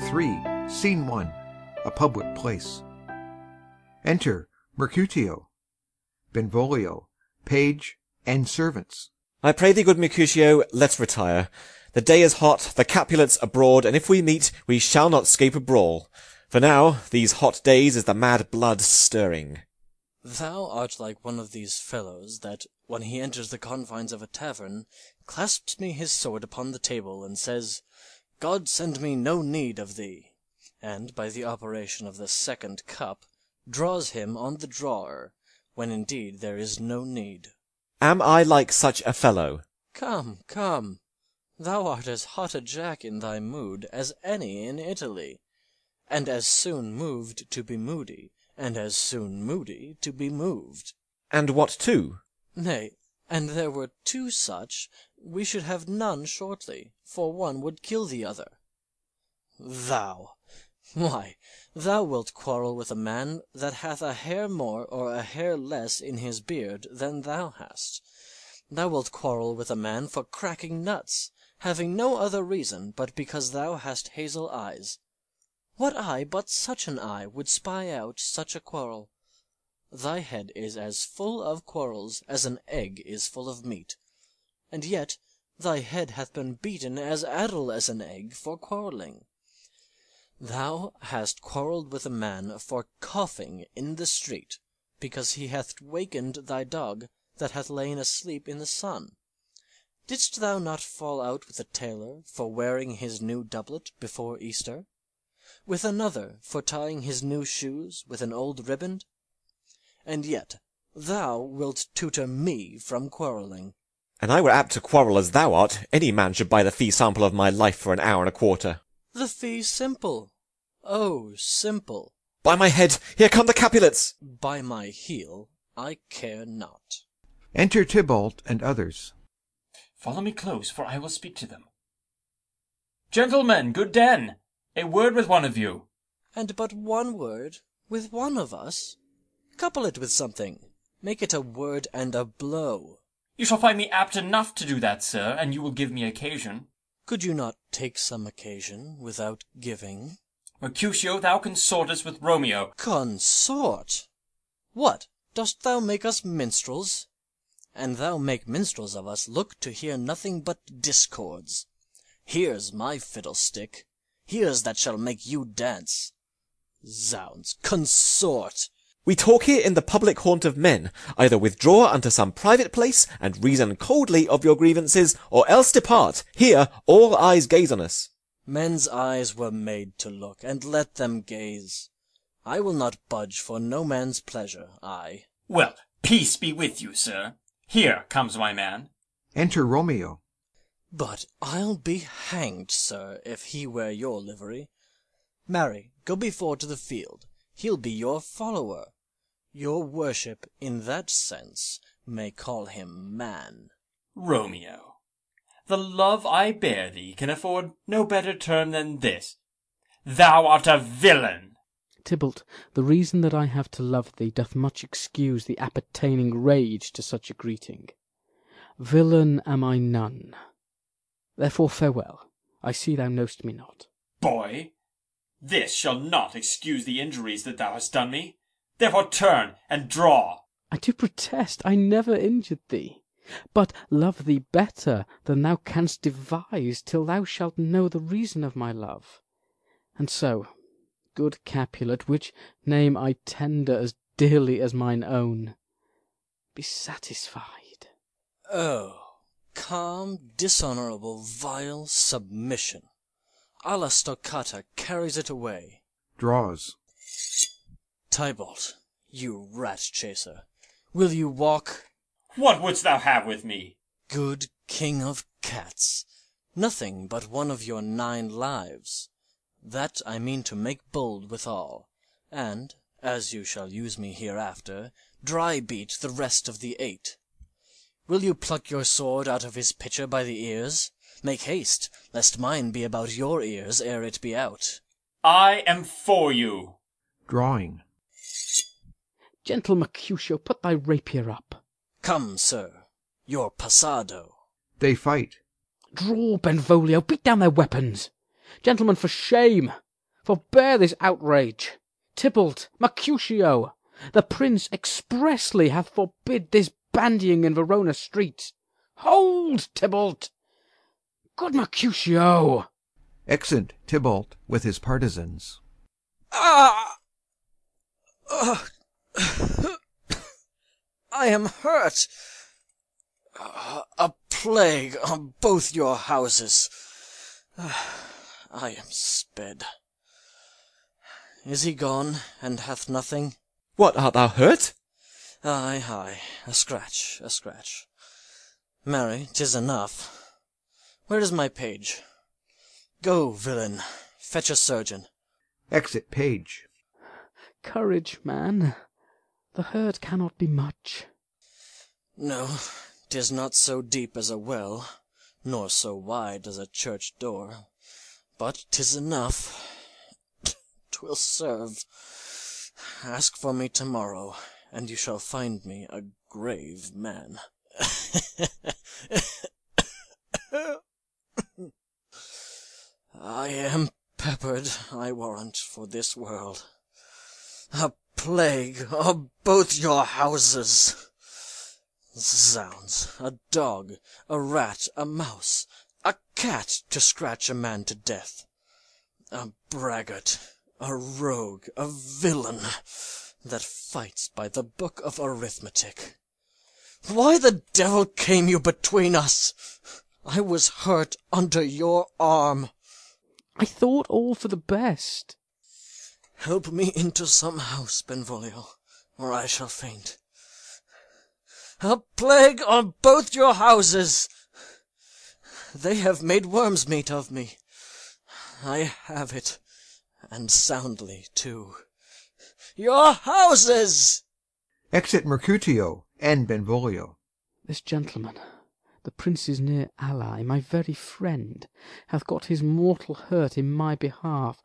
Act III, Scene I. A public place. Enter MERCUTIO, BENVOLIO, Page, and Servants. I pray thee, good Mercutio, let's retire. The day is hot, the Capulets abroad, and if we meet, we shall not scape a brawl. For now, these hot days, is the mad blood stirring. Thou art like one of these fellows that, when he enters the confines of a tavern, clasps me his sword upon the table, and says, God send me no need of thee, and, by the operation of the second cup, draws him on the drawer, when indeed there is no need. Am I like such a fellow? Come, come, thou art as hot a Jack in thy mood as any in Italy, and as soon moved to be moody, and as soon moody to be moved. And what too? Nay, and there were two such, we should have none shortly, for one would kill the other. Thou! why, thou wilt quarrel with a man that hath a hair more or a hair less in his beard than thou hast. Thou wilt quarrel with a man for cracking nuts, having no other reason but because thou hast hazel eyes. What eye but such an eye would spy out such a quarrel? Thy head is as full of quarrels as an egg is full of meat, and yet thy head hath been beaten as addle as an egg for quarrelling. Thou hast quarrelled with a man for coughing in the street, because he hath wakened thy dog that hath lain asleep in the sun. Didst thou not fall out with a tailor for wearing his new doublet before Easter? with another for tying his new shoes with an old riband? And yet thou wilt tutor me from quarrelling. An I were apt to quarrel as thou art, any man should buy the fee simple of my life for an hour and a quarter. The fee simple! Oh, simple! By my head, here come the Capulets! By my heel, I care not. Enter Tybalt and others. Follow me close, for I will speak to them. Gentlemen, good den! A word with one of you. And but one word with one of us? Couple it with something. Make it a word and a blow. You shall find me apt enough to do that, sir, and you will give me occasion. Could you not take some occasion without giving? Mercutio, thou consortest with Romeo. Consort! What, dost thou make us minstrels? And thou make minstrels of us look to hear nothing but discords. Here's my fiddlestick. Here's that shall make you dance. Zounds, consort! We talk here in the public haunt of men. Either withdraw unto some private place, and reason coldly of your grievances, or else depart. Here all eyes gaze on us. Men's eyes were made to look, and let them gaze. I will not budge for no man's pleasure, I. Well, peace be with you, sir. Here comes my man. Enter Romeo. But I'll be hanged, sir, if he wear your livery. Marry, go before to the field. He'll be your follower. Your worship, in that sense, may call him man. Romeo, the love I bear thee can afford no better term than this. Thou art a villain. Tybalt, the reason that I have to love thee doth much excuse the appertaining rage to such a greeting. Villain am I none. Therefore farewell. I see thou know'st me not. Boy, this shall not excuse the injuries that thou hast done me. Therefore turn and draw. I do protest I never injured thee, but love thee better than thou canst devise till thou shalt know the reason of my love. And so, good Capulet, which name I tender as dearly as mine own, be satisfied. Oh, calm, dishonourable, vile submission! Alla stoccata carries it away. Draws. Tybalt, you rat chaser, will you walk? What wouldst thou have with me? Good king of cats, nothing but one of your nine lives. That I mean to make bold withal, and, as you shall use me hereafter, dry beat the rest of the eight. Will you pluck your sword out of his pitcher by the ears? Make haste, lest mine be about your ears ere it be out. I am for you. Drawing. Gentle Mercutio, put thy rapier up. Come, sir, your passado. They fight. Draw, Benvolio, beat down their weapons. Gentlemen, for shame! Forbear this outrage! Tybalt, Mercutio, the prince expressly hath forbid this bandying in Verona streets. Hold, Tybalt! Good Mercutio! Exit Tybalt with his partisans. Ah! Ugh. I am hurt. A plague on both your houses. I am sped. Is he gone, and hath nothing? What, art thou hurt? Ay, ay, a scratch, a scratch. Marry, 'tis enough. Where is my page? Go, villain, fetch a surgeon. Exit Page. Courage, man. The hurt cannot be much. No, 'tis not so deep as a well, nor so wide as a church door, but 'tis enough. 'Twill serve. Ask for me tomorrow, and you shall find me a grave man. I am peppered, I warrant, for this world. A plague on both your houses. Zounds, a dog, a rat, a mouse, a cat to scratch a man to death. A braggart, a rogue, a villain, that fights by the book of arithmetic. Why the devil came you between us? I was hurt under your arm. I thought all for the best. Help me into some house, Benvolio, or I shall faint. A plague on both your houses! They have made worm's meat of me. I have it, and soundly too. Your houses! Exit Mercutio and Benvolio. This gentleman, the prince's near ally, my very friend, hath got his mortal hurt in my behalf,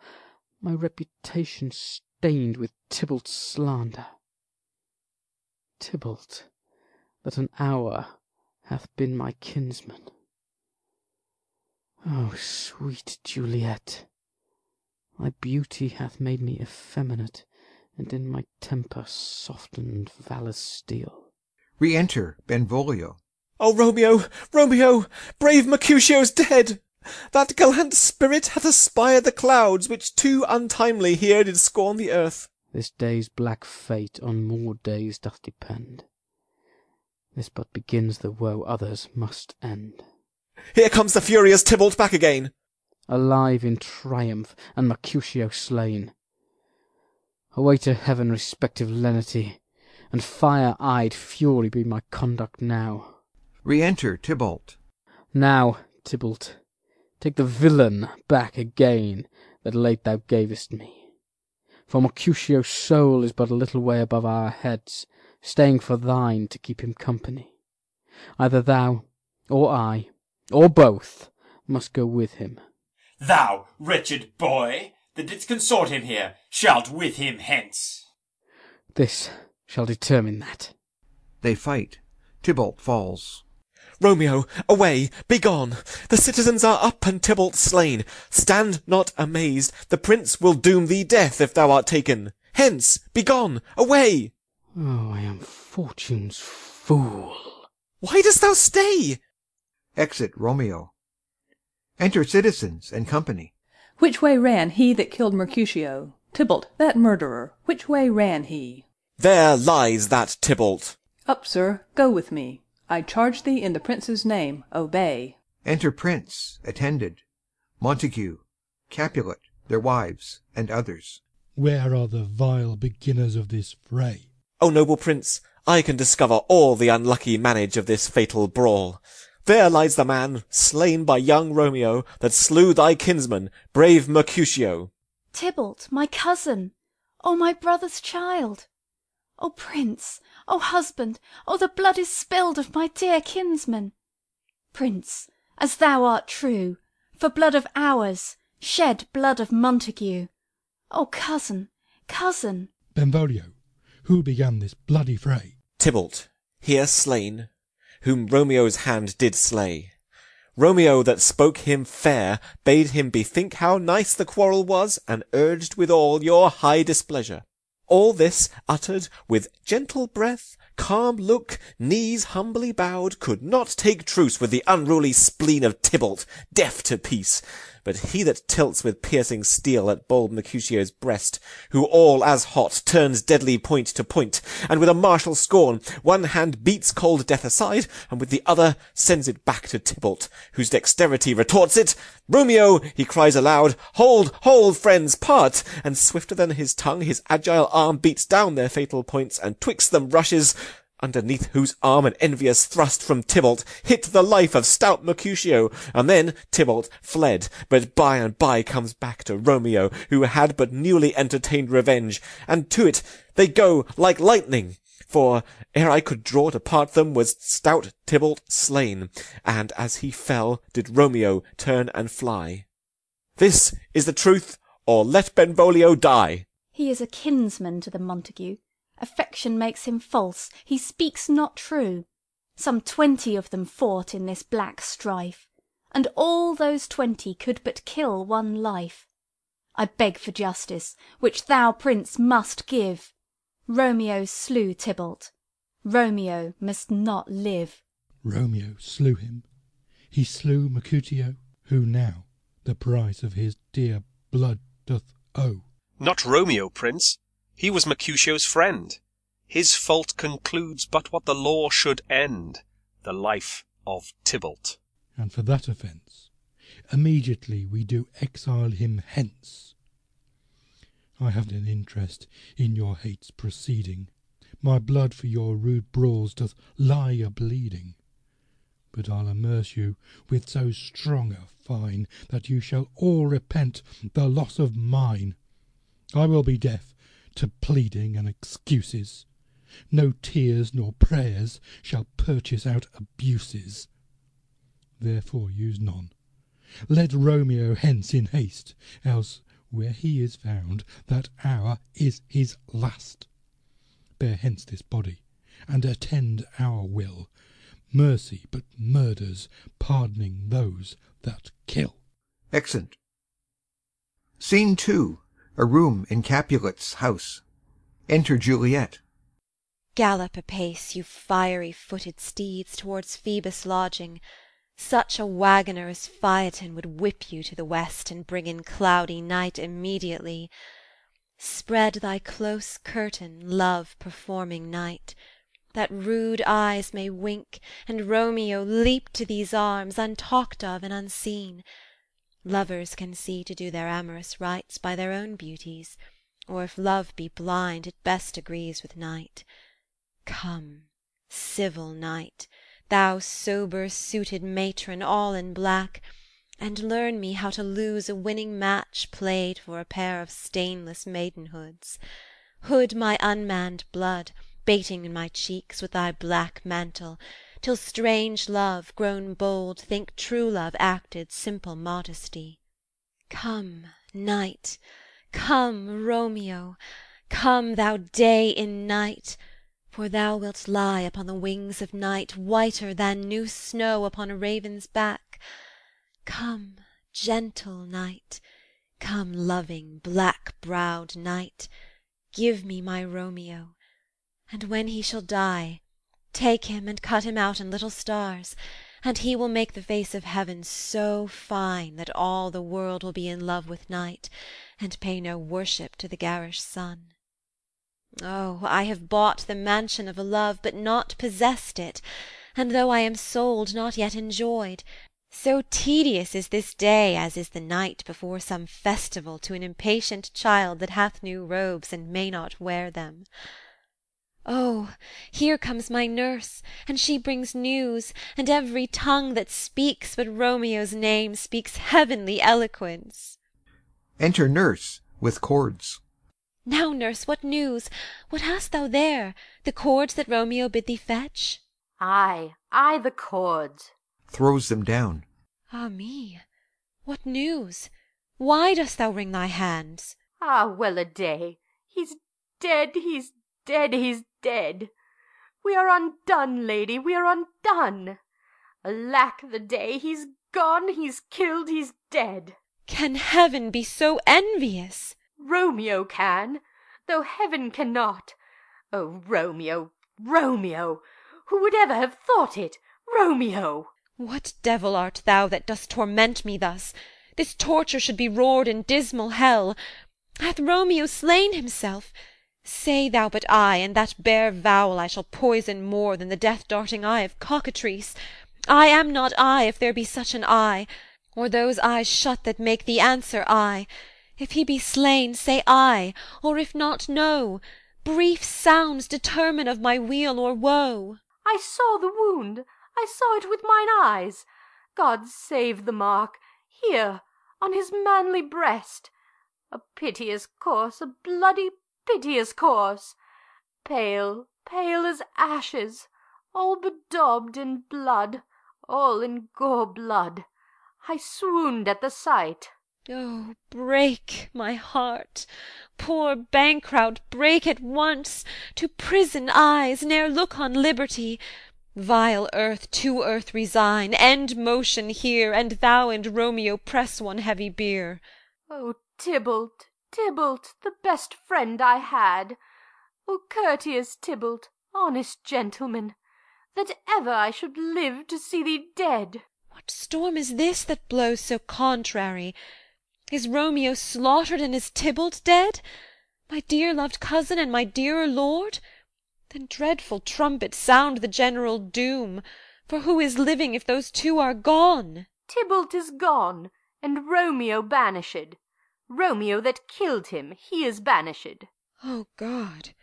my reputation stained with Tybalt's slander. Tybalt, that an hour hath been my kinsman. O sweet Juliet, thy beauty hath made me effeminate, and in my temper softened valour's steel. Re-enter Benvolio. O Romeo, Romeo, brave Mercutio's dead! That gallant spirit hath aspired the clouds, which too untimely here did scorn the earth. This day's black fate on more days doth depend. This but begins the woe others must end. Here comes the furious Tybalt back again. Alive in triumph, and Mercutio slain. Away to heaven respective lenity, and fire-eyed fury be my conduct now. Re-enter Tybalt. Now, Tybalt, take the villain back again that late thou gavest me. For Mercutio's soul is but a little way above our heads, staying for thine to keep him company. Either thou, or I, or both, must go with him. Thou, wretched boy, that didst consort him here, shalt with him hence. This shall determine that. They fight. Tybalt falls. Romeo, away, begone! The citizens are up, and Tybalt slain. Stand not amazed. The prince will doom thee death if thou art taken. Hence, begone, away! Oh, I am fortune's fool. Why dost thou stay? Exit Romeo. Enter citizens and company. Which way ran he that killed Mercutio? Tybalt, that murderer, which way ran he? There lies that Tybalt. Up, sir, go with me. I charge thee in the prince's name, obey. Enter Prince, attended. Montague, Capulet, their wives, and others. Where are the vile beginners of this fray? O noble prince, I can discover all the unlucky manage of this fatal brawl. There lies the man, slain by young Romeo, that slew thy kinsman, brave Mercutio. Tybalt, my cousin! O my brother's child! O prince! O husband! O the blood is spilled of my dear kinsman! Prince, as thou art true, for blood of ours, shed blood of Montague! O cousin, cousin! Benvolio, who began this bloody fray? Tybalt, here slain, whom Romeo's hand did slay. Romeo that spoke him fair bade him bethink how nice the quarrel was, and urged withal your high displeasure. All this uttered with gentle breath, calm look, knees humbly bowed, could not take truce with the unruly spleen of Tybalt, deaf to peace. But he that tilts with piercing steel at bold Mercutio's breast, who all as hot turns deadly point to point, and with a martial scorn one hand beats cold death aside, and with the other sends it back to Tybalt, whose dexterity retorts it, Romeo, he cries aloud, hold, hold, friends, part, and swifter than his tongue his agile arm beats down their fatal points, and twixt them rushes underneath whose arm an envious thrust from Tybalt hit the life of stout Mercutio, and then Tybalt fled, but by and by comes back to Romeo, who had but newly entertained revenge, and to it they go like lightning. For ere I could draw to part them was stout Tybalt slain, and as he fell did Romeo turn and fly. This is the truth, or let Benvolio die. He is a kinsman to the Montague. Affection makes him false, he speaks not true. Some twenty of them fought in this black strife, And all those twenty could but kill one life. I beg for justice, which thou, prince, must give. Romeo slew Tybalt. Romeo must not live. Romeo slew him. He slew Mercutio, who now the price of his dear blood doth owe. Not Romeo, prince. He was Mercutio's friend. His fault concludes but what the law should end, The life of Tybalt. And for that offence immediately we do exile him hence. I have an interest in your hate's proceeding. My blood for your rude brawls doth lie a bleeding. But I'll immerse you with so strong a fine That you shall all repent the loss of mine. I will be deaf to pleading and excuses. No tears nor prayers shall purchase out abuses. Therefore use none. Let Romeo hence in haste, else where he is found, that hour is his last. Bear hence this body, and attend our will. Mercy but murders, pardoning those that kill. Exeunt. Scene two. A room in Capulet's house. Enter Juliet. Gallop apace, you fiery footed steeds, Towards Phoebus' lodging. Such a waggoner as Phaeton Would whip you to the west, and bring in cloudy night Immediately. Spread thy close curtain, love performing night, That rude eyes may wink, and Romeo leap To these arms, untalked of and unseen. Lovers can see to do their amorous rites By their own beauties, or if love be blind It best agrees with night. Come, civil night, Thou sober suited matron all in black, And learn me how to lose a winning match Played for a pair of stainless maidenhoods. Hood my unmanned blood, bating in my cheeks With thy black mantle, till strange love, grown bold, Think true love acted simple modesty. Come, night, come, Romeo, come, thou day in night, For thou wilt lie upon the wings of night Whiter than new snow upon a raven's back. Come, gentle night, come, loving, black browed night, Give me my Romeo, and when he shall die, Take him and cut him out in little stars, And he will make the face of heaven so fine That all the world will be in love with night, And pay no worship to the garish sun. Oh, I have bought the mansion of a love, But not possessed it, and though I am sold, Not yet enjoyed. So tedious is this day As is the night before some festival To an impatient child that hath new robes And may not wear them. Oh, here comes my nurse, and she brings news, And every tongue that speaks but Romeo's name Speaks heavenly eloquence. Enter Nurse with cords. Now, nurse, what news? What hast thou there? The cords that Romeo bid thee fetch? Ay, ay, the cords. Throws them down. Ah me! What news? Why dost thou wring thy hands? Ah, well a day! He's dead, he's dead, he's dead! We are undone, lady, we are undone! Alack the day, he's gone, he's killed, he's dead. Can heaven be so envious? Romeo can, though heaven cannot. Oh, Romeo, Romeo! Who would ever have thought it? Romeo! What devil art thou that dost torment me thus? This torture should be roared in dismal hell. Hath Romeo slain himself? Say thou but ay, and that bare vowel I shall poison more Than the death darting eye of cockatrice. I am not I, if there be such an eye, Or those eyes shut that make thee answer ay. If he be slain, say ay; or if not, no. Brief sounds determine of my weal or woe. I saw the wound, I saw it with mine eyes. God save the mark! Here, on his manly breast. A piteous course, a bloody piteous course! Pale, pale as ashes, all bedaubed in blood, all in gore blood. I swooned at the sight. Oh, break, my heart! Poor bankrout, break at once! To prison eyes, ne'er look on liberty. Vile earth, to earth resign, end motion here, And thou and Romeo press one heavy bier. O Tybalt, Tybalt, the best friend I had! O courteous Tybalt, honest gentleman, That ever I should live to see thee dead! What storm is this that blows so contrary? Is Romeo slaughtered, and is Tybalt dead? My dear loved cousin, and my dearer lord? Then, dreadful trumpet, sound the general doom; For who is living if those two are gone? Tybalt is gone, and Romeo banished. Romeo that killed him, he is banished. O God!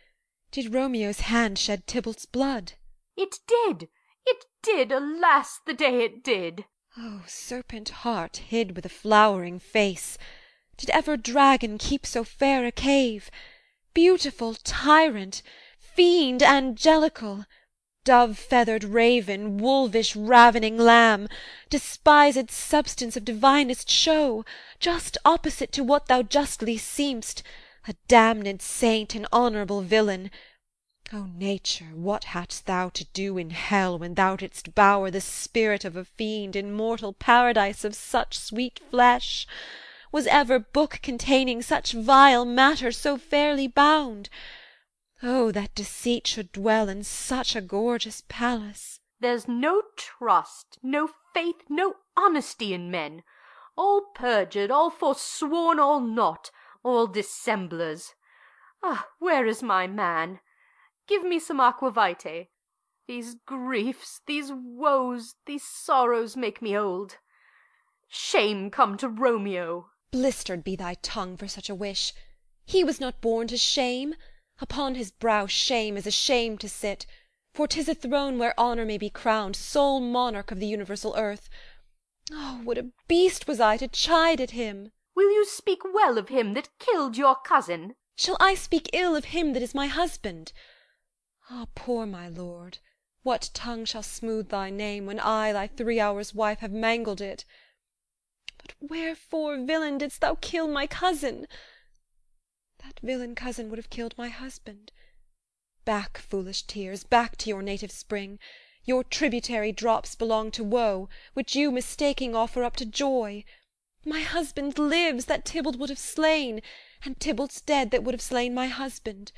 Did Romeo's hand shed Tybalt's blood? It did, it did, alas the day it did! O serpent heart hid with a flowering face! Did ever dragon keep so fair a cave? Beautiful tyrant! fiend angelical! Dove feathered raven, wolvish ravening lamb! Despised substance of divinest show! Just opposite to what thou justly seem'st, A damned saint, an honourable villain! O Nature, what hadst thou to do in hell When thou didst bower the spirit of a fiend In mortal paradise of such sweet flesh? Was ever book containing such vile matter So fairly bound? O that deceit should dwell In such a gorgeous palace! There's no trust, no faith, no honesty in men; All perjured, all forsworn, all naught, all dissemblers. Ah, where is my man? Give me some aqua vitae. These griefs, these woes, these sorrows make me old. Shame come to Romeo! Blistered be thy tongue for such a wish! He was not born to shame. Upon his brow shame is a shame to sit, For 'tis a throne where honour may be crowned Sole monarch of the universal earth. Oh, what a beast was I to chide at him! Will you speak well of him that killed your cousin? Shall I speak ill of him that is my husband? Ah, poor my lord, what tongue shall smooth thy name When I, thy three hours' wife, have mangled it? But wherefore, villain, didst thou kill my cousin? That villain cousin would have killed my husband. Back, foolish tears, back to your native spring! Your tributary drops belong to woe, Which you mistaking offer up to joy. My husband lives, that Tybalt would have slain, And Tybalt's dead, that would have slain my husband.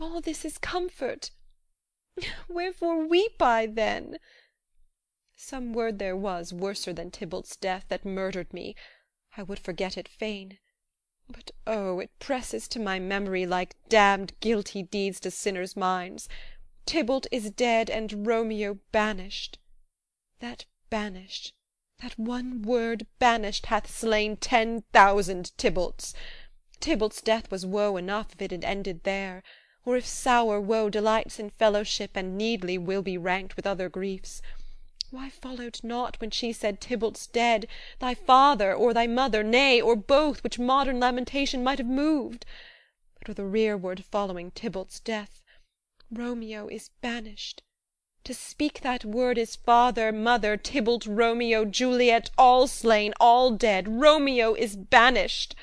All this is comfort. Wherefore weep I then? Some word there was, worser than Tybalt's death, That murdered me; I would forget it fain. But oh, it presses to my memory Like damned guilty deeds to sinners' minds. Tybalt is dead, and Romeo banished. That banished, that one word banished, Hath slain ten thousand Tybalts. Tybalt's death was woe enough If it had ended there or if sour woe Delights in fellowship, and needly will Be ranked with other griefs. Why followed not, When she said Tybalt's dead, thy father or Thy mother, nay, or both, which modern lamentation Might have moved? But with a rearward following Tybalt's death, Romeo is banished. To speak that word is father, mother, Tybalt, Romeo, Juliet, all slain, all dead, Romeo is banished.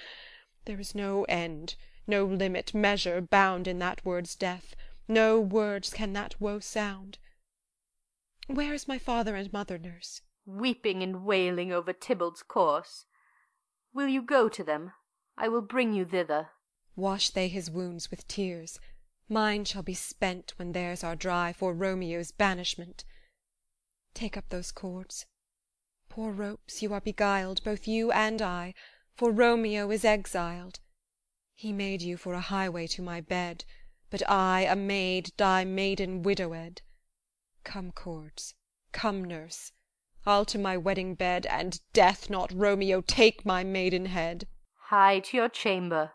There is no end no limit, measure, bound In that word's death; no words can that woe sound. Where is my father and mother, nurse? weeping and wailing over Tybalt's corse. Will you go to them? I will bring you thither. Wash they his wounds with tears; mine shall be spent When theirs are dry, for Romeo's banishment. Take up those cords. Poor ropes, you are beguiled, Both you and I, for Romeo is exiled. He made you for a highway to my bed, But I, a maid, die maiden widowed. Come, cords; come, nurse; I'll to my wedding bed, And death, not Romeo, take my maiden head. Hie to your chamber.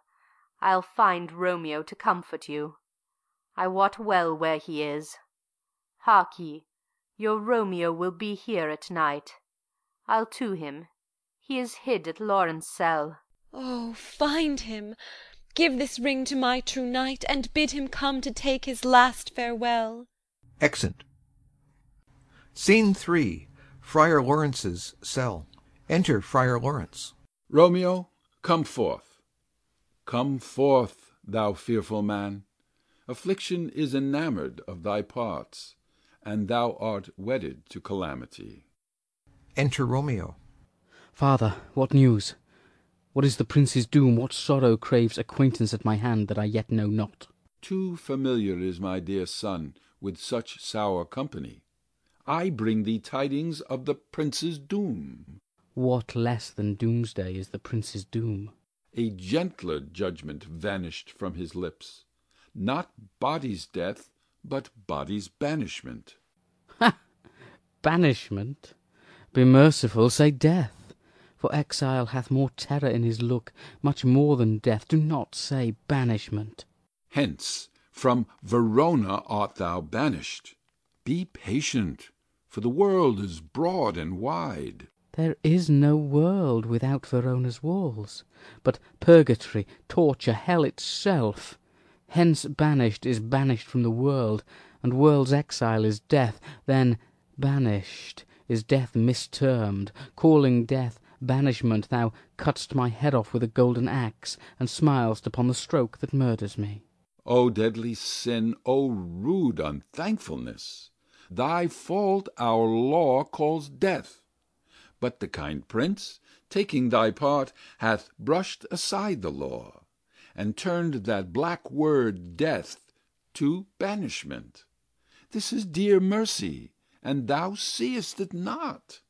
I'll find Romeo to comfort you. I wot well where he is. Hark ye, your Romeo will be here at night. I'll to him; he is hid at Laurence' cell. Oh, find him! Give this ring to my true knight, And bid him come to take his last farewell. Exeunt. Scene III. Friar Laurence's cell. Enter Friar Laurence. Romeo, come forth. Come forth, thou fearful man. Affliction is enamoured of thy parts, And thou art wedded to calamity. Enter Romeo. Father, what news? What is the prince's doom? What sorrow craves acquaintance at my hand That I yet know not? Too familiar is my dear son With such sour company. I bring thee tidings of the prince's doom. What less than doomsday is the prince's doom? A gentler judgment vanished from his lips, Not body's death, but body's banishment. Ha! Banishment? Be merciful, say death; For exile hath more terror in his look, Much more than death: do not say banishment. Hence from Verona art thou banished. Be patient, for the world is broad and wide. There is no world without Verona's walls, But purgatory, torture, hell itself. Hence banished is banished from the world, And world's exile is death; then banished Is death mistermed; calling death banishment, Thou cutt'st my head off with a golden axe, And smil'st upon the stroke that murders me. O deadly sin, O rude unthankfulness! Thy fault our law calls death. But the kind prince, taking thy part, Hath brushed aside the law, And turned that black word death to banishment. This is dear mercy, and thou seest it not.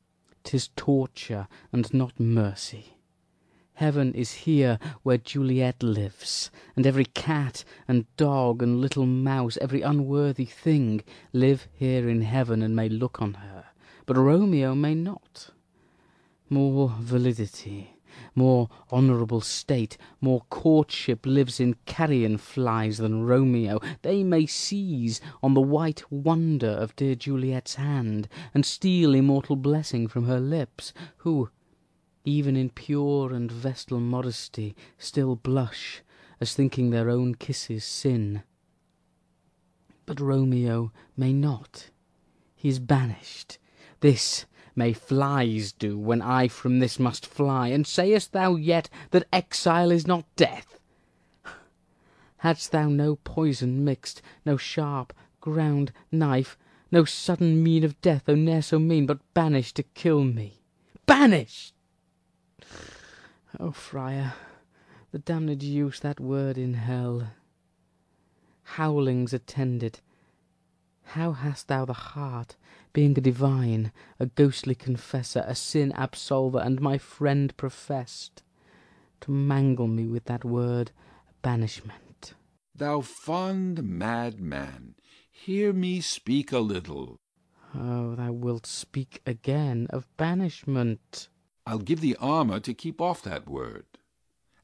'Tis torture, and not mercy. Heaven is here where Juliet lives, And every cat and dog and little mouse, Every unworthy thing, live here in heaven And may look on her; but Romeo may not. More validity, more honourable state, More courtship lives in carrion flies Than Romeo: they may seize On the white wonder of dear Juliet's hand, And steal immortal blessing from her lips, Who, even in pure and vestal modesty, Still blush, as thinking their own kisses sin. But Romeo may not: he is banished. This may flies do, when I from this must fly. And sayest thou yet that exile is not death? Hadst thou no poison mixed, no sharp ground knife, No sudden mean of death, though ne'er so mean, But banished to kill me? Banished! O friar, the damned use that word in hell! Howlings attend it. How hast thou the heart, Being a divine, a ghostly confessor, A sin absolver, and my friend professed, To mangle me with that word banishment? Thou fond madman, hear me speak a little. Oh, thou wilt speak again of banishment. I'll give thee armour to keep off that word,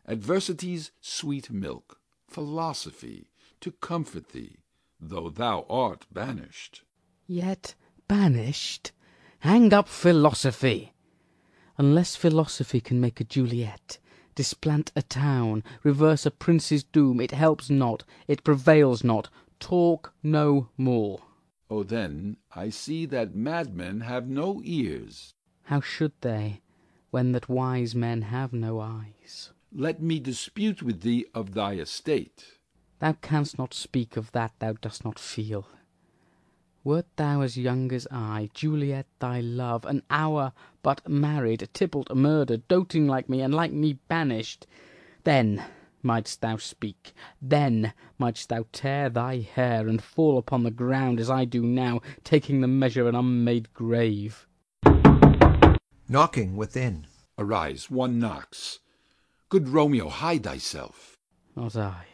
Adversity's sweet milk, philosophy, To comfort thee, though thou art banished. Yet banished? Hang up philosophy! Unless philosophy can make a Juliet, Displant a town, reverse a prince's doom, It helps not, it prevails not: talk no more. O then I see that madmen have no ears. How should they, when that wise men have no eyes? Let me dispute with thee of thy estate. Thou canst not speak of that thou dost not feel. Wert thou as young as I, Juliet thy love, An hour but married, Tybalt murdered, Doting like me, and like me banished, Then mightst thou speak, then mightst thou tear thy hair, And fall upon the ground, as I do now, Taking the measure of an unmade grave. Knocking within. Arise, one knocks. Good Romeo, hide thyself. Not I,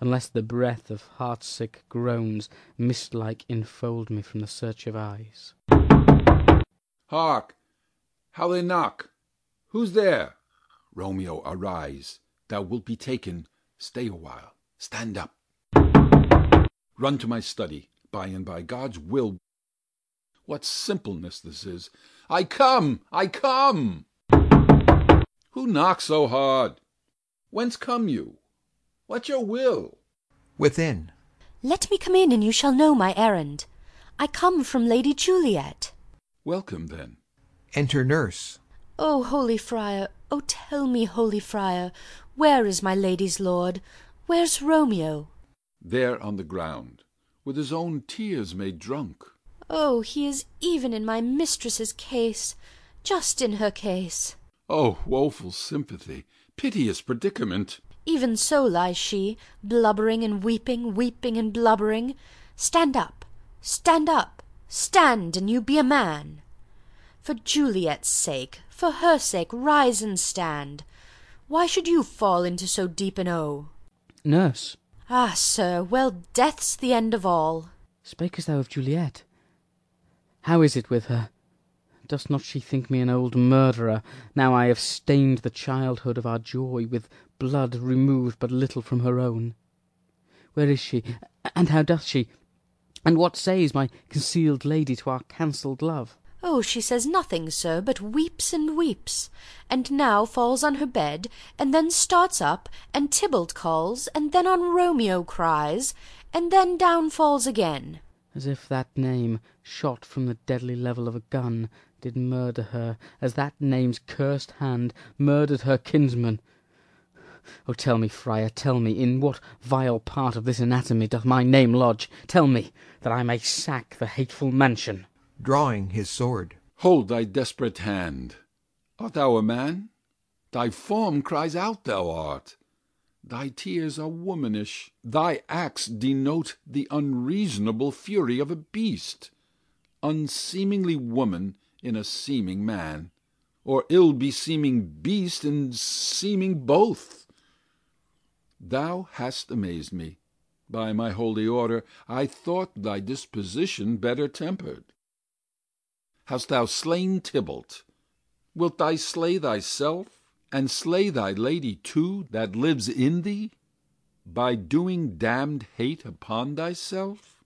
unless the breath of heart-sick groans Mist-like enfold me from the search of eyes. Hark! How they knock! Who's there? Romeo, arise. Thou wilt be taken. Stay awhile. Stand up. Run to my study. By and by, God's will. What simpleness this is! I come! I come! Who knocks so hard? Whence come you? What's your will? Within. Let me come in, and you shall know my errand. I come from Lady Juliet. Welcome, then. Enter Nurse. O holy friar, O tell me, holy friar, where is my lady's lord? Where's Romeo? There on the ground, with his own tears made drunk. Oh, he is even in my mistress's case, just in her case. Oh, woeful sympathy, piteous predicament! Even so lies she, blubbering and weeping, weeping and blubbering. Stand up, stand up, stand, and you be a man. For Juliet's sake, for her sake, rise and stand. Why should you fall into so deep an O? Nurse. Ah, sir, well, death's the end of all. Spakest thou of Juliet? How is it with her? Does not she think me an old murderer, now I have stained the childhood of our joy with blood removed but little from her own? Where is she, and how doth she, and what says my concealed lady to our cancelled love? Oh, she says nothing, sir, but weeps and weeps, and now falls on her bed, and then starts up, and Tybalt calls, and then on Romeo cries, and then down falls again. As if that name, shot from the deadly level of a gun, did murder her, as that name's cursed hand murdered her kinsman. Oh, tell me, friar, tell me, in what vile part of this anatomy doth my name lodge? Tell me, that I may sack the hateful mansion. Drawing his sword. Hold thy desperate hand. Art thou a man? Thy form cries out thou art. Thy tears are womanish, thy acts denote The unreasonable fury of a beast, Unseemingly woman in a seeming man, Or ill beseeming beast in seeming both. Thou hast amazed me. By my holy order, I thought thy disposition better tempered. Hast thou slain Tybalt? Wilt thou slay thyself? And slay thy lady too that lives in thee, by doing damned hate upon thyself?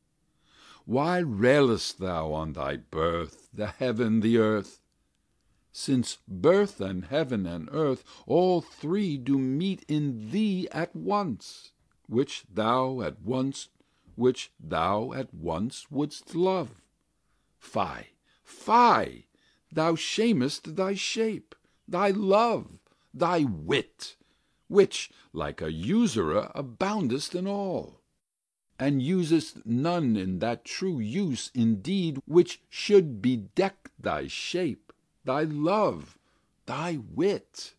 Why railest thou on thy birth, the heaven, the earth? Since birth and heaven and earth, all three do meet in thee at once, which thou at once, which thou at once wouldst love. Fie, fie! thou shamest thy shape, thy love thy wit, which, like a usurer, aboundest in all, and usest none in that true use indeed which should bedeck thy shape, thy love, thy wit.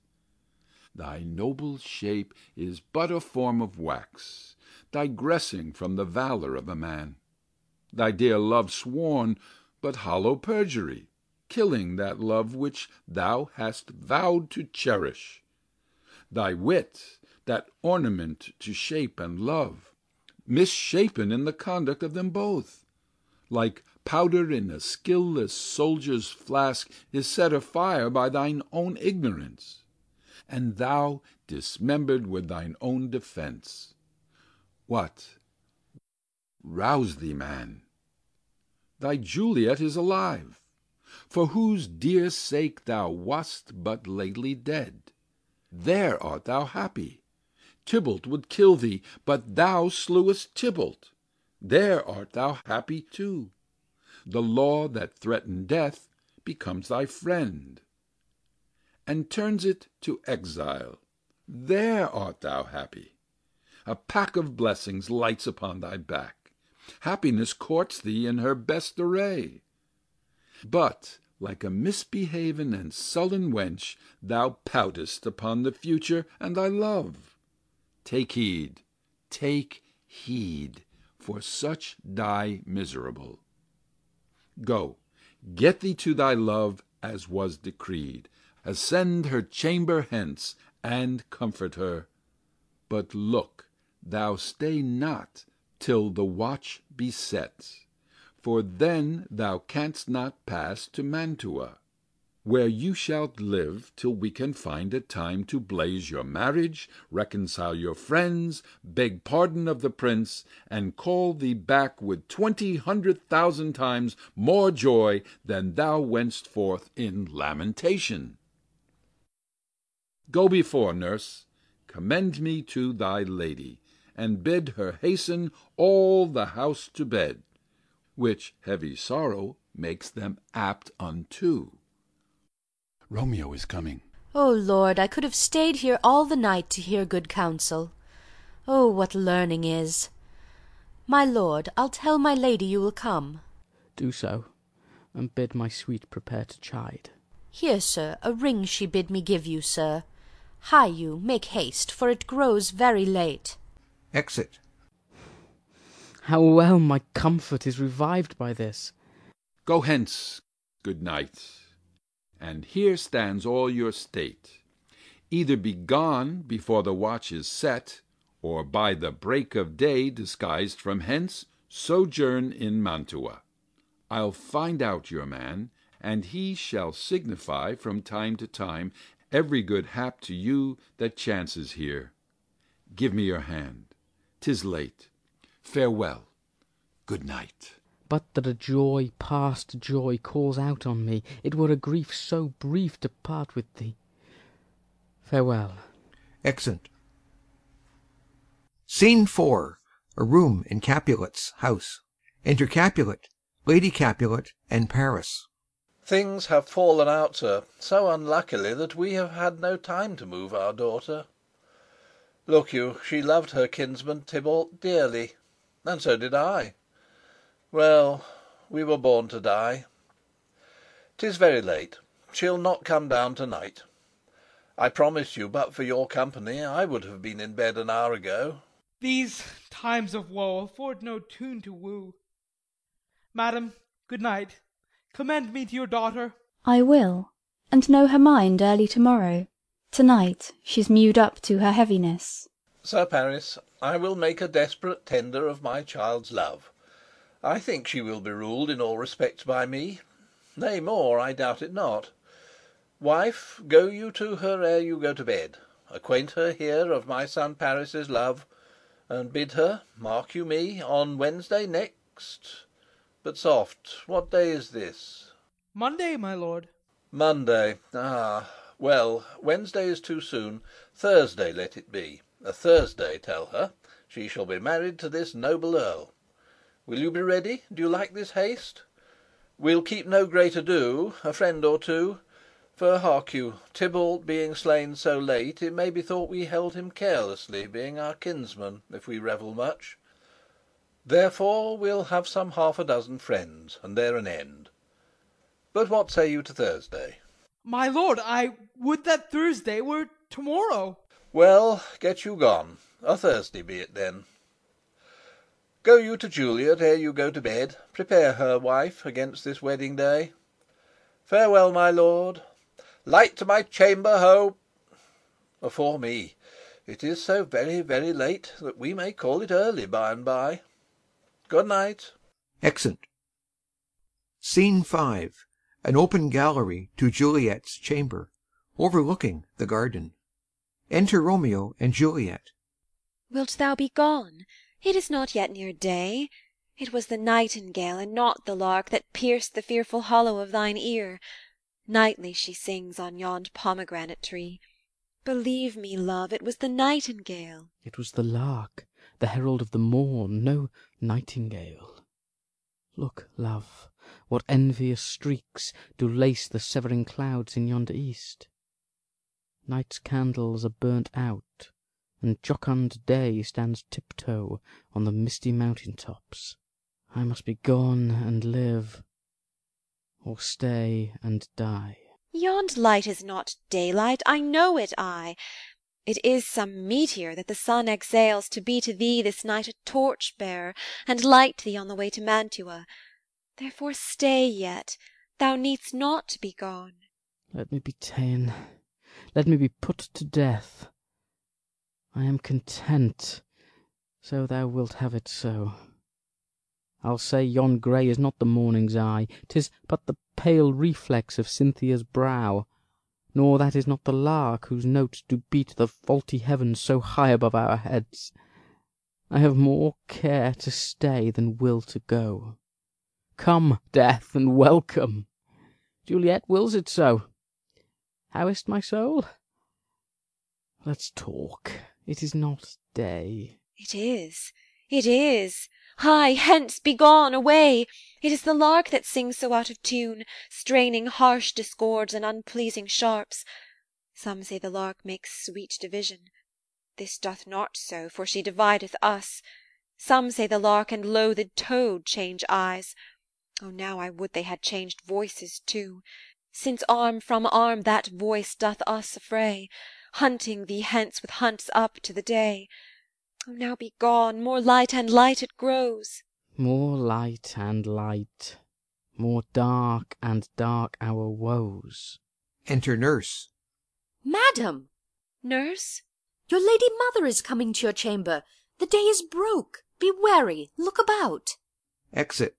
Thy noble shape is but a form of wax, digressing from the valour of a man; thy dear love sworn, but hollow perjury killing that love which thou hast vowed to cherish; thy wit, that ornament to shape and love, misshapen in the conduct of them both, like powder in a skilless soldier's flask is set afire by thine own ignorance, and thou dismembered with thine own defence. What? Rouse thee, man! Thy Juliet is alive for whose dear sake thou wast but lately dead. There art thou happy. Tybalt would kill thee, but thou slewest Tybalt. There art thou happy too. The law that threatened death becomes thy friend, and turns it to exile. There art thou happy. A pack of blessings lights upon thy back. Happiness courts thee in her best array. But, like a misbehaven and sullen wench, Thou poutest upon the future and thy love. Take heed, take heed, for such die miserable. Go, get thee to thy love as was decreed, Ascend her chamber hence, and comfort her. But look thou stay not till the watch be set, For then thou canst not pass to Mantua, Where you shalt live till we can find a time To blaze your marriage, reconcile your friends, Beg pardon of the prince, and call thee back With twenty hundred thousand times more joy Than thou went'st forth in lamentation. Go before, nurse, commend me to thy lady, And bid her hasten all the house to bed, Which heavy sorrow makes them apt unto. Romeo is coming. O Lord, I could have stayed here all the night to hear good counsel. Oh, what learning is! My lord, I'll tell my lady you will come. Do so, and bid my sweet prepare to chide. Here, sir, a ring she bid me give you, sir. Hie you, make haste, for it grows very late. Exit. How well my comfort is revived by this! Go hence, good knight, and here stands all your state. Either be gone before the watch is set, Or by the break of day disguised from hence Sojourn in Mantua. I'll find out your man, And he shall signify from time to time Every good hap to you that chances here. Give me your hand. 'Tis late. Farewell. Good night. But that a joy past joy calls out on me, It were a grief so brief to part with thee. Farewell. Exeunt. Scene IV. A room in Capulet's house. Enter Capulet, Lady Capulet, and Paris. Things have fallen out, sir, so unluckily that we have had no time to move our daughter. Look you, she loved her kinsman Tybalt dearly, and so did I. Well, we were born to die. 'Tis very late. She'll not come down to night. I promise you, but for your company, I would have been in bed an hour ago. These times of woe afford no tune to woo. Madam, good night. Commend me to your daughter. I will, and know her mind early to morrow. To night she's mewed up to her heaviness. Sir Paris, I will make a desperate tender of my child's love. I think she will be ruled in all respects by me. Nay, more, I doubt it not. Wife, go you to her ere you go to bed. Acquaint her here of my son Paris's love, and bid her mark you me on Wednesday next but soft, what day is this? Monday, my lord. Monday. Ah, well, Wednesday is too soon. Thursday let it be. A Thursday, tell her, she shall be married to this noble earl. Will you be ready? Do you like this haste? We'll keep no great ado, a friend or two. For, hark you, Tybalt being slain so late, it may be thought we held him carelessly, being our kinsman, if we revel much. Therefore we'll have some half a dozen friends, and there an end. But what say you to Thursday? My lord, I would that Thursday were to morrow. Well, get you gone. A Thursday be it then. Go you to Juliet ere you go to bed. Prepare her, wife, against this wedding day. Farewell, my lord. Light to my chamber, ho! Afore me, it is so very, very late that we may call it early by and by. Good night. Exit. Scene V. An open gallery to Juliet's chamber, overlooking the garden. Enter Romeo and Juliet. Wilt thou be gone? It is not yet near day. It was the nightingale, and not the lark, That pierced the fearful hollow of thine ear. Nightly she sings on yond pomegranate tree. Believe me, love, it was the nightingale. It was the lark, the herald of the morn, no nightingale. Look, love, what envious streaks do lace the severing clouds in yonder east. Night's candles are burnt out, and jocund day stands tiptoe on the misty mountain tops. I must be gone and live, or stay and die. Yond light is not daylight, I know it, I. It is some meteor that the sun exhales To be to thee this night a torch bearer, And light thee on the way to Mantua. Therefore stay yet, thou need'st not be gone. Let me be ta'en, let me be put to death. I am content, so thou wilt have it so. I'll say yon grey is not the morning's eye, 'Tis but the pale reflex of Cynthia's brow; Nor that is not the lark, whose notes do beat The vaulty heavens so high above our heads. I have more care to stay than will to go. Come, death, and welcome! Juliet wills it so. How is't, my soul? Let's talk. It is not day. It is, it is. Hie hence, begone, away! It is the lark that sings so out of tune, Straining harsh discords and unpleasing sharps. Some say the lark makes sweet division: This doth not so, for she divideth us. Some say the lark and loathed toad change eyes. O now I would they had changed voices too! Since arm from arm that voice doth us affray, Hunting thee hence with hunts up to the day. O now be gone, more light and light it grows. More light and light, more dark and dark our woes. Enter Nurse. Madam! Nurse? Your lady mother is coming to your chamber. The day is broke. Be wary, look about. Exit.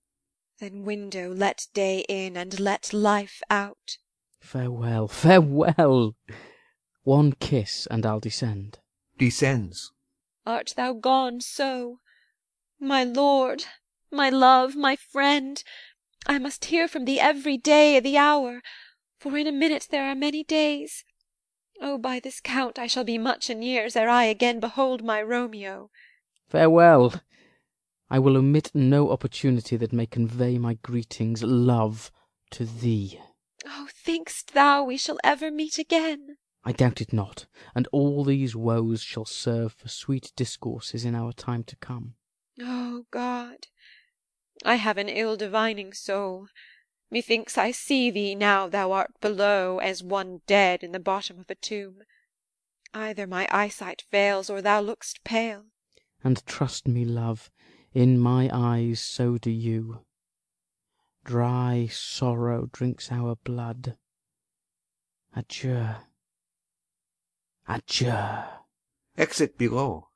Then window let day in, and let life out. Farewell, farewell! One kiss, and I'll descend. Descends. Art thou gone so? My lord, my love, my friend, I must hear from thee every day the hour, For in a minute there are many days. O by this count I shall be much in years Ere I again behold my Romeo. Farewell! I will omit no opportunity that may convey my greetings, love, to thee. O think'st thou we shall ever meet again? I doubt it not, and all these woes shall serve for sweet discourses in our time to come. O God, I have an ill divining soul. Methinks I see thee now thou art below, As one dead in the bottom of a tomb. Either my eyesight fails, or thou look'st pale. And trust me, love, in my eyes so do you. Dry sorrow drinks our blood. Adieu, adieu. Exit below.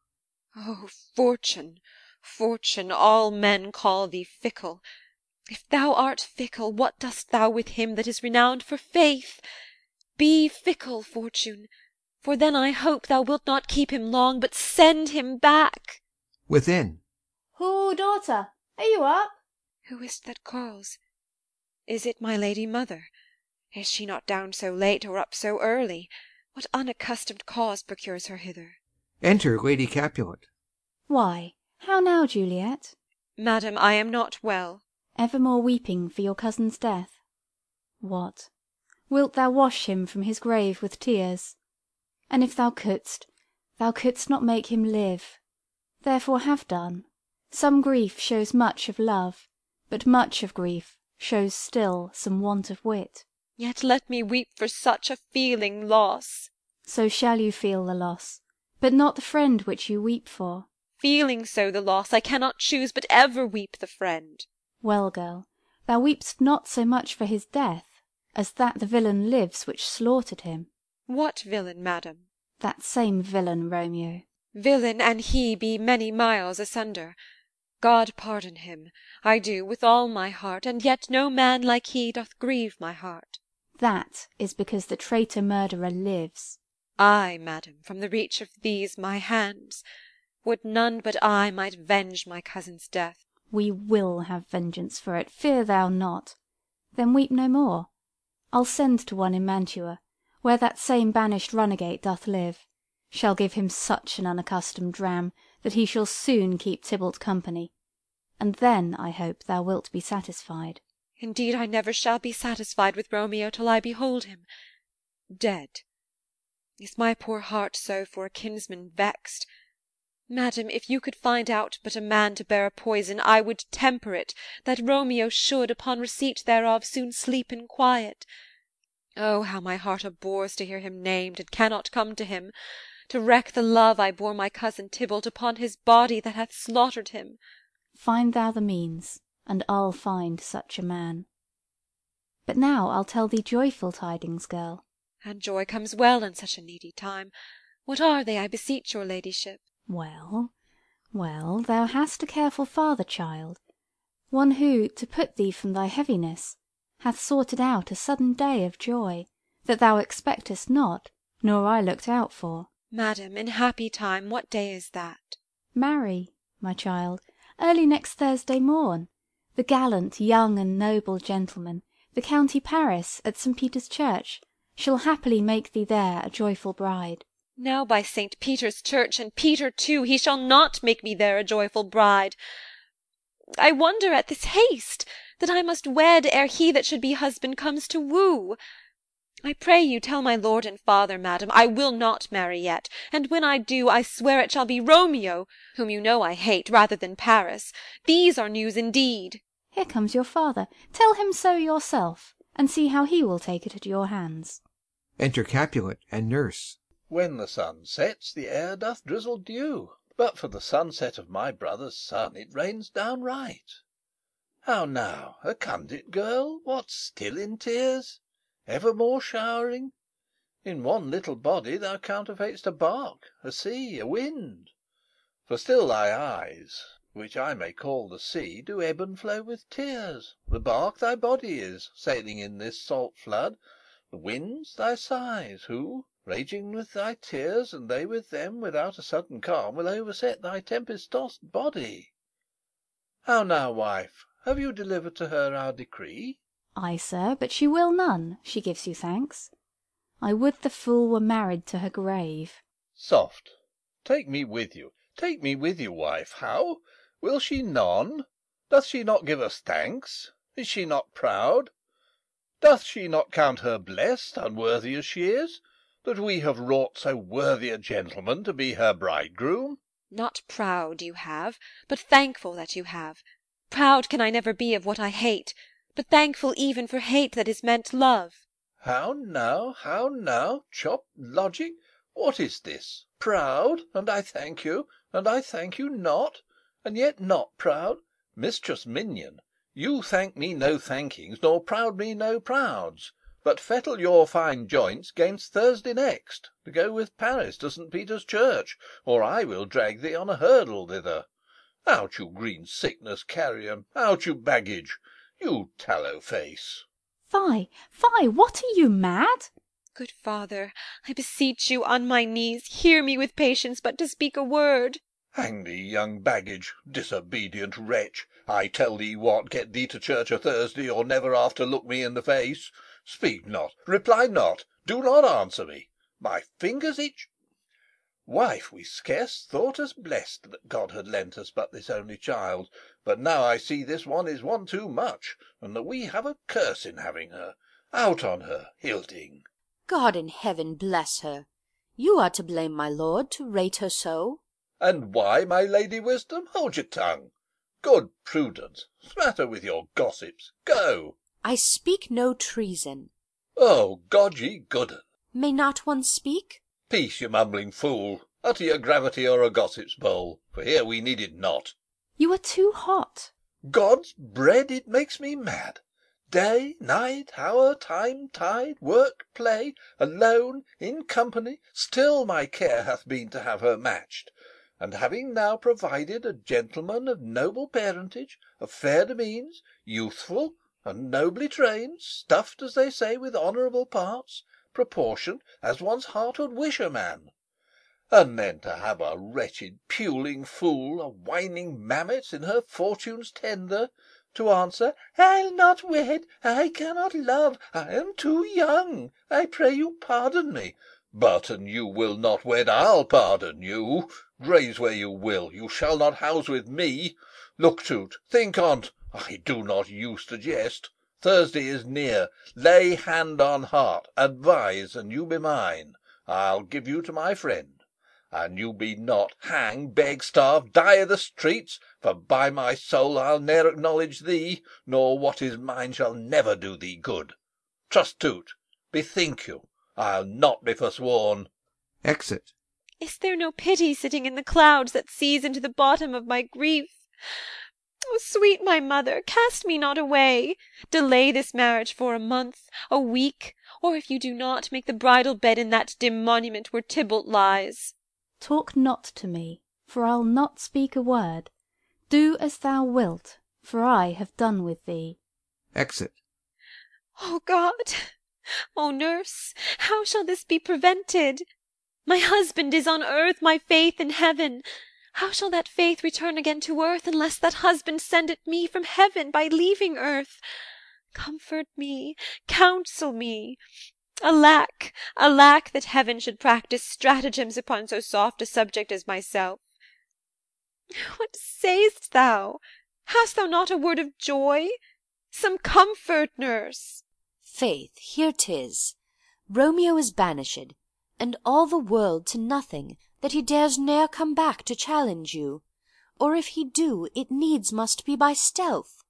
O oh, Fortune, Fortune, all men call thee fickle. If thou art fickle, what dost thou with him That is renowned for faith? Be fickle, Fortune, For then I hope thou wilt not keep him long, But send him back. Within. Who, daughter? Are you up? Who is't that calls? Is it my lady mother? Is she not down so late, or up so early? What unaccustomed cause procures her hither? Enter Lady Capulet. Why, how now, Juliet? Madam, I am not well. Evermore weeping for your cousin's death? What, wilt thou wash him from his grave with tears? And if thou couldst, thou couldst not make him live. Therefore have done. Some grief shows much of love, but much of grief shows still some want of wit. Yet let me weep for such a feeling loss. So shall you feel the loss, but not the friend which you weep for. Feeling so the loss, I cannot choose but ever weep the friend. Well, girl, thou weep'st not so much for his death, as that the villain lives which slaughtered him. What villain, madam? That same villain, Romeo. Villain and he be many miles asunder. God pardon him, I do, with all my heart, And yet no man like he doth grieve my heart. That is because the traitor murderer lives. Ay, madam, from the reach of these my hands. Would none but I might venge my cousin's death. We will have vengeance for it, fear thou not. Then weep no more. I'll send to one in Mantua, where that same banished runagate doth live. Shall give him such an unaccustomed dram, that he shall soon keep Tybalt company. And then, I hope, thou wilt be satisfied. Indeed I never shall be satisfied with Romeo till I behold him dead. Is my poor heart so for a kinsman vexed? Madam, if you could find out but a man to bear a poison, I would temper it, that Romeo should, upon receipt thereof, soon sleep in quiet. Oh, how my heart abhors to hear him named, and cannot come to him, to wreak the love I bore my cousin Tybalt upon his body that hath slaughtered him. Find thou the means, and I'll find such a man. But now I'll tell thee joyful tidings, girl. And joy comes well in such a needy time. What are they, I beseech your ladyship? Well, well, thou hast a careful father, child; one who, to put thee from thy heaviness, hath sorted out a sudden day of joy, that thou expectest not, nor I looked out for. Madam, in happy time, what day is that? Marry, my child, early next Thursday morn, the gallant young and noble gentleman, the County Paris, at St. Peter's Church, shall happily make thee there a joyful bride. Now by St. Peter's Church, and Peter too, he shall not make me there a joyful bride. I wonder at this haste, that I must wed ere he that should be husband comes to woo. I pray you tell my lord and father, madam, I will not marry yet, and when I do, I swear it shall be Romeo, whom you know I hate, rather than Paris. These are news indeed. Here comes your father; tell him so yourself, and see how he will take it at your hands. Enter Capulet and Nurse. When the sun sets, the air doth drizzle dew; But for the sunset of my brother's son, It rains downright. How now, a conduit girl, what, still in tears? Evermore showering? In one little body Thou counterfeit'st a bark, a sea, a wind; For still thy eyes, which I may call the sea, Do ebb and flow with tears; the bark thy body is, Sailing in this salt flood; the winds thy sighs, Who, raging with thy tears, and they with them, Without a sudden calm will overset Thy tempest tossed body. How now, wife, have you Delivered to her our decree? Ay, sir, but she will none, she gives you thanks. I would the fool were married to her grave. Soft! take me with you, take me with you, wife. How? will she none? Doth she not give us thanks? Is she not proud? Doth she not count her blest, unworthy as she is, That we have wrought so worthy a gentleman To be her bridegroom? Not proud you have, but thankful that you have. Proud can I never be of what I hate, But thankful even for hate that is meant love. How now, how now? Chop logic! What is this? Proud, and I thank you, and I thank you not, And yet not proud! Mistress Minion, you thank me no thankings, nor proud me no prouds, But fettle your fine joints 'gainst Thursday next, To go with Paris to St. Peter's Church, Or I will drag thee on a hurdle thither. Out, you green sickness carrion! out, you baggage! You tallow face! Fie, fie! what are you, mad? Good father, I beseech you on my knees, Hear me with patience but to speak a word. Hang thee, young baggage! disobedient wretch! I tell thee what, get thee to church o' Thursday, Or never after look me in the face. Speak not, reply not, do not answer me. My fingers itch. Wife, we scarce thought us blest That God had lent us but this only child; But now I see this one is one too much, And that we have a curse in having her. Out on her, Hilding! God in heaven bless her! You are to blame, my lord, to rate her so. And why, my Lady Wisdom? Hold your tongue. Good Prudence, smatter with your gossips. Go! I speak no treason. Oh, God ye goodden! May not one speak? Peace, you mumbling fool! Utter your gravity or a gossip's bowl, For here we need it not. You are too hot. God's bread, it makes me mad! Day, night, hour, time, tide, work, play, alone, in company, still my care hath been to have her matched; and having now provided a gentleman of noble parentage, of fair demeans, youthful, and nobly trained, stuffed, as they say, with honourable parts, proportioned as one's heart would wish a man; and then to have a wretched puling fool, a whining mammet, in her fortune's tender, to answer, "I'll not wed, I cannot love, I am too young, I pray you pardon me." But an you will not wed, I'll pardon you. Graze where you will, you shall not house with me. Look to't, think on't, I do not use to jest. Thursday is near; lay hand on heart, advise, and you be mine. I'll give you to my friend. An you be not, hang, beg, starve, die i' the streets, for by my soul I'll ne'er acknowledge thee, nor what is mine shall never do thee good. Trust to't, bethink you, I'll not be forsworn. [Exit. Is there no pity sitting in the clouds that sees into the bottom of my grief? O sweet my mother, cast me not away! Delay this marriage for a month, a week, or if you do not, make the bridal bed in that dim monument where Tybalt lies. Talk not to me, for I'll not speak a word. Do as thou wilt, for I have done with thee. [Exit. O God! O nurse, how shall this be prevented? My husband is on earth, my faith in heaven. How shall that faith return again to earth, Unless that husband send it me from heaven By leaving earth? Comfort me, counsel me. Alack, alack, that heaven should practise stratagems Upon so soft a subject as myself! What say'st thou? Hast thou not a word of joy? Some comfort, nurse! Faith, here 'tis. Romeo is banished, and all the world To nothing, that he dares ne'er come back To challenge you; or if he do, it needs Must be by stealth.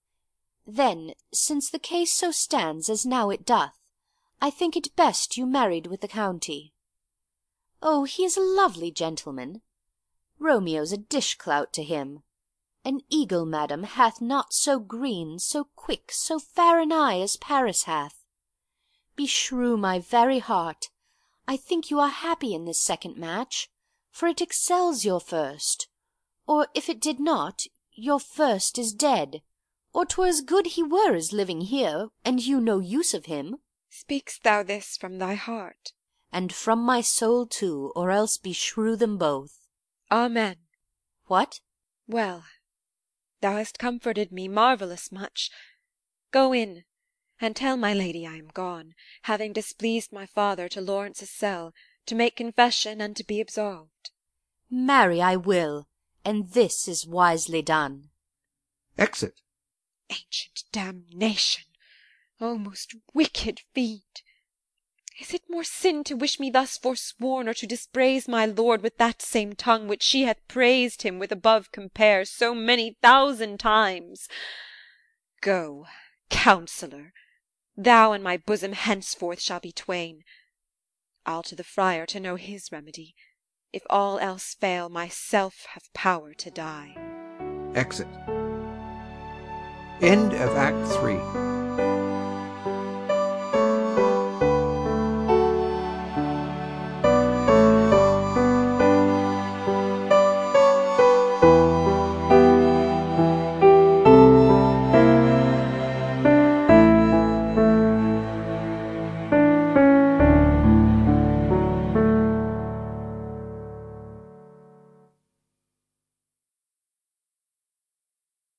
Then, since the case so stands As now it doth, I think it best you married with the county. Oh, he is a lovely gentleman. Romeo's a dish clout to him. An eagle, madam, hath not so green, So quick, so fair an eye as Paris hath. Beshrew my very heart, I think you are happy in this second match, For it excels your first; or if it did not, Your first is dead, or 'twere as good he were As living here, and you no use of him. Speak'st thou this from thy heart? And from my soul too, or else beshrew them both. Amen. What? Well, thou hast comforted me marvellous much. Go in, and tell my lady I am gone, Having displeased my father, to Lawrence's cell, To make confession and to be absolved. Marry, I will, and this is wisely done. [Exit. Ancient damnation! O most wicked fiend! Is it more sin to wish me thus forsworn, Or to dispraise my lord with that same tongue Which she hath praised him with above compare So many thousand times? Go, counsellor! Thou and my bosom henceforth shall be twain. I'll to the friar to know his remedy. If all else fail, myself have power to die. [Exit. End of Act iii.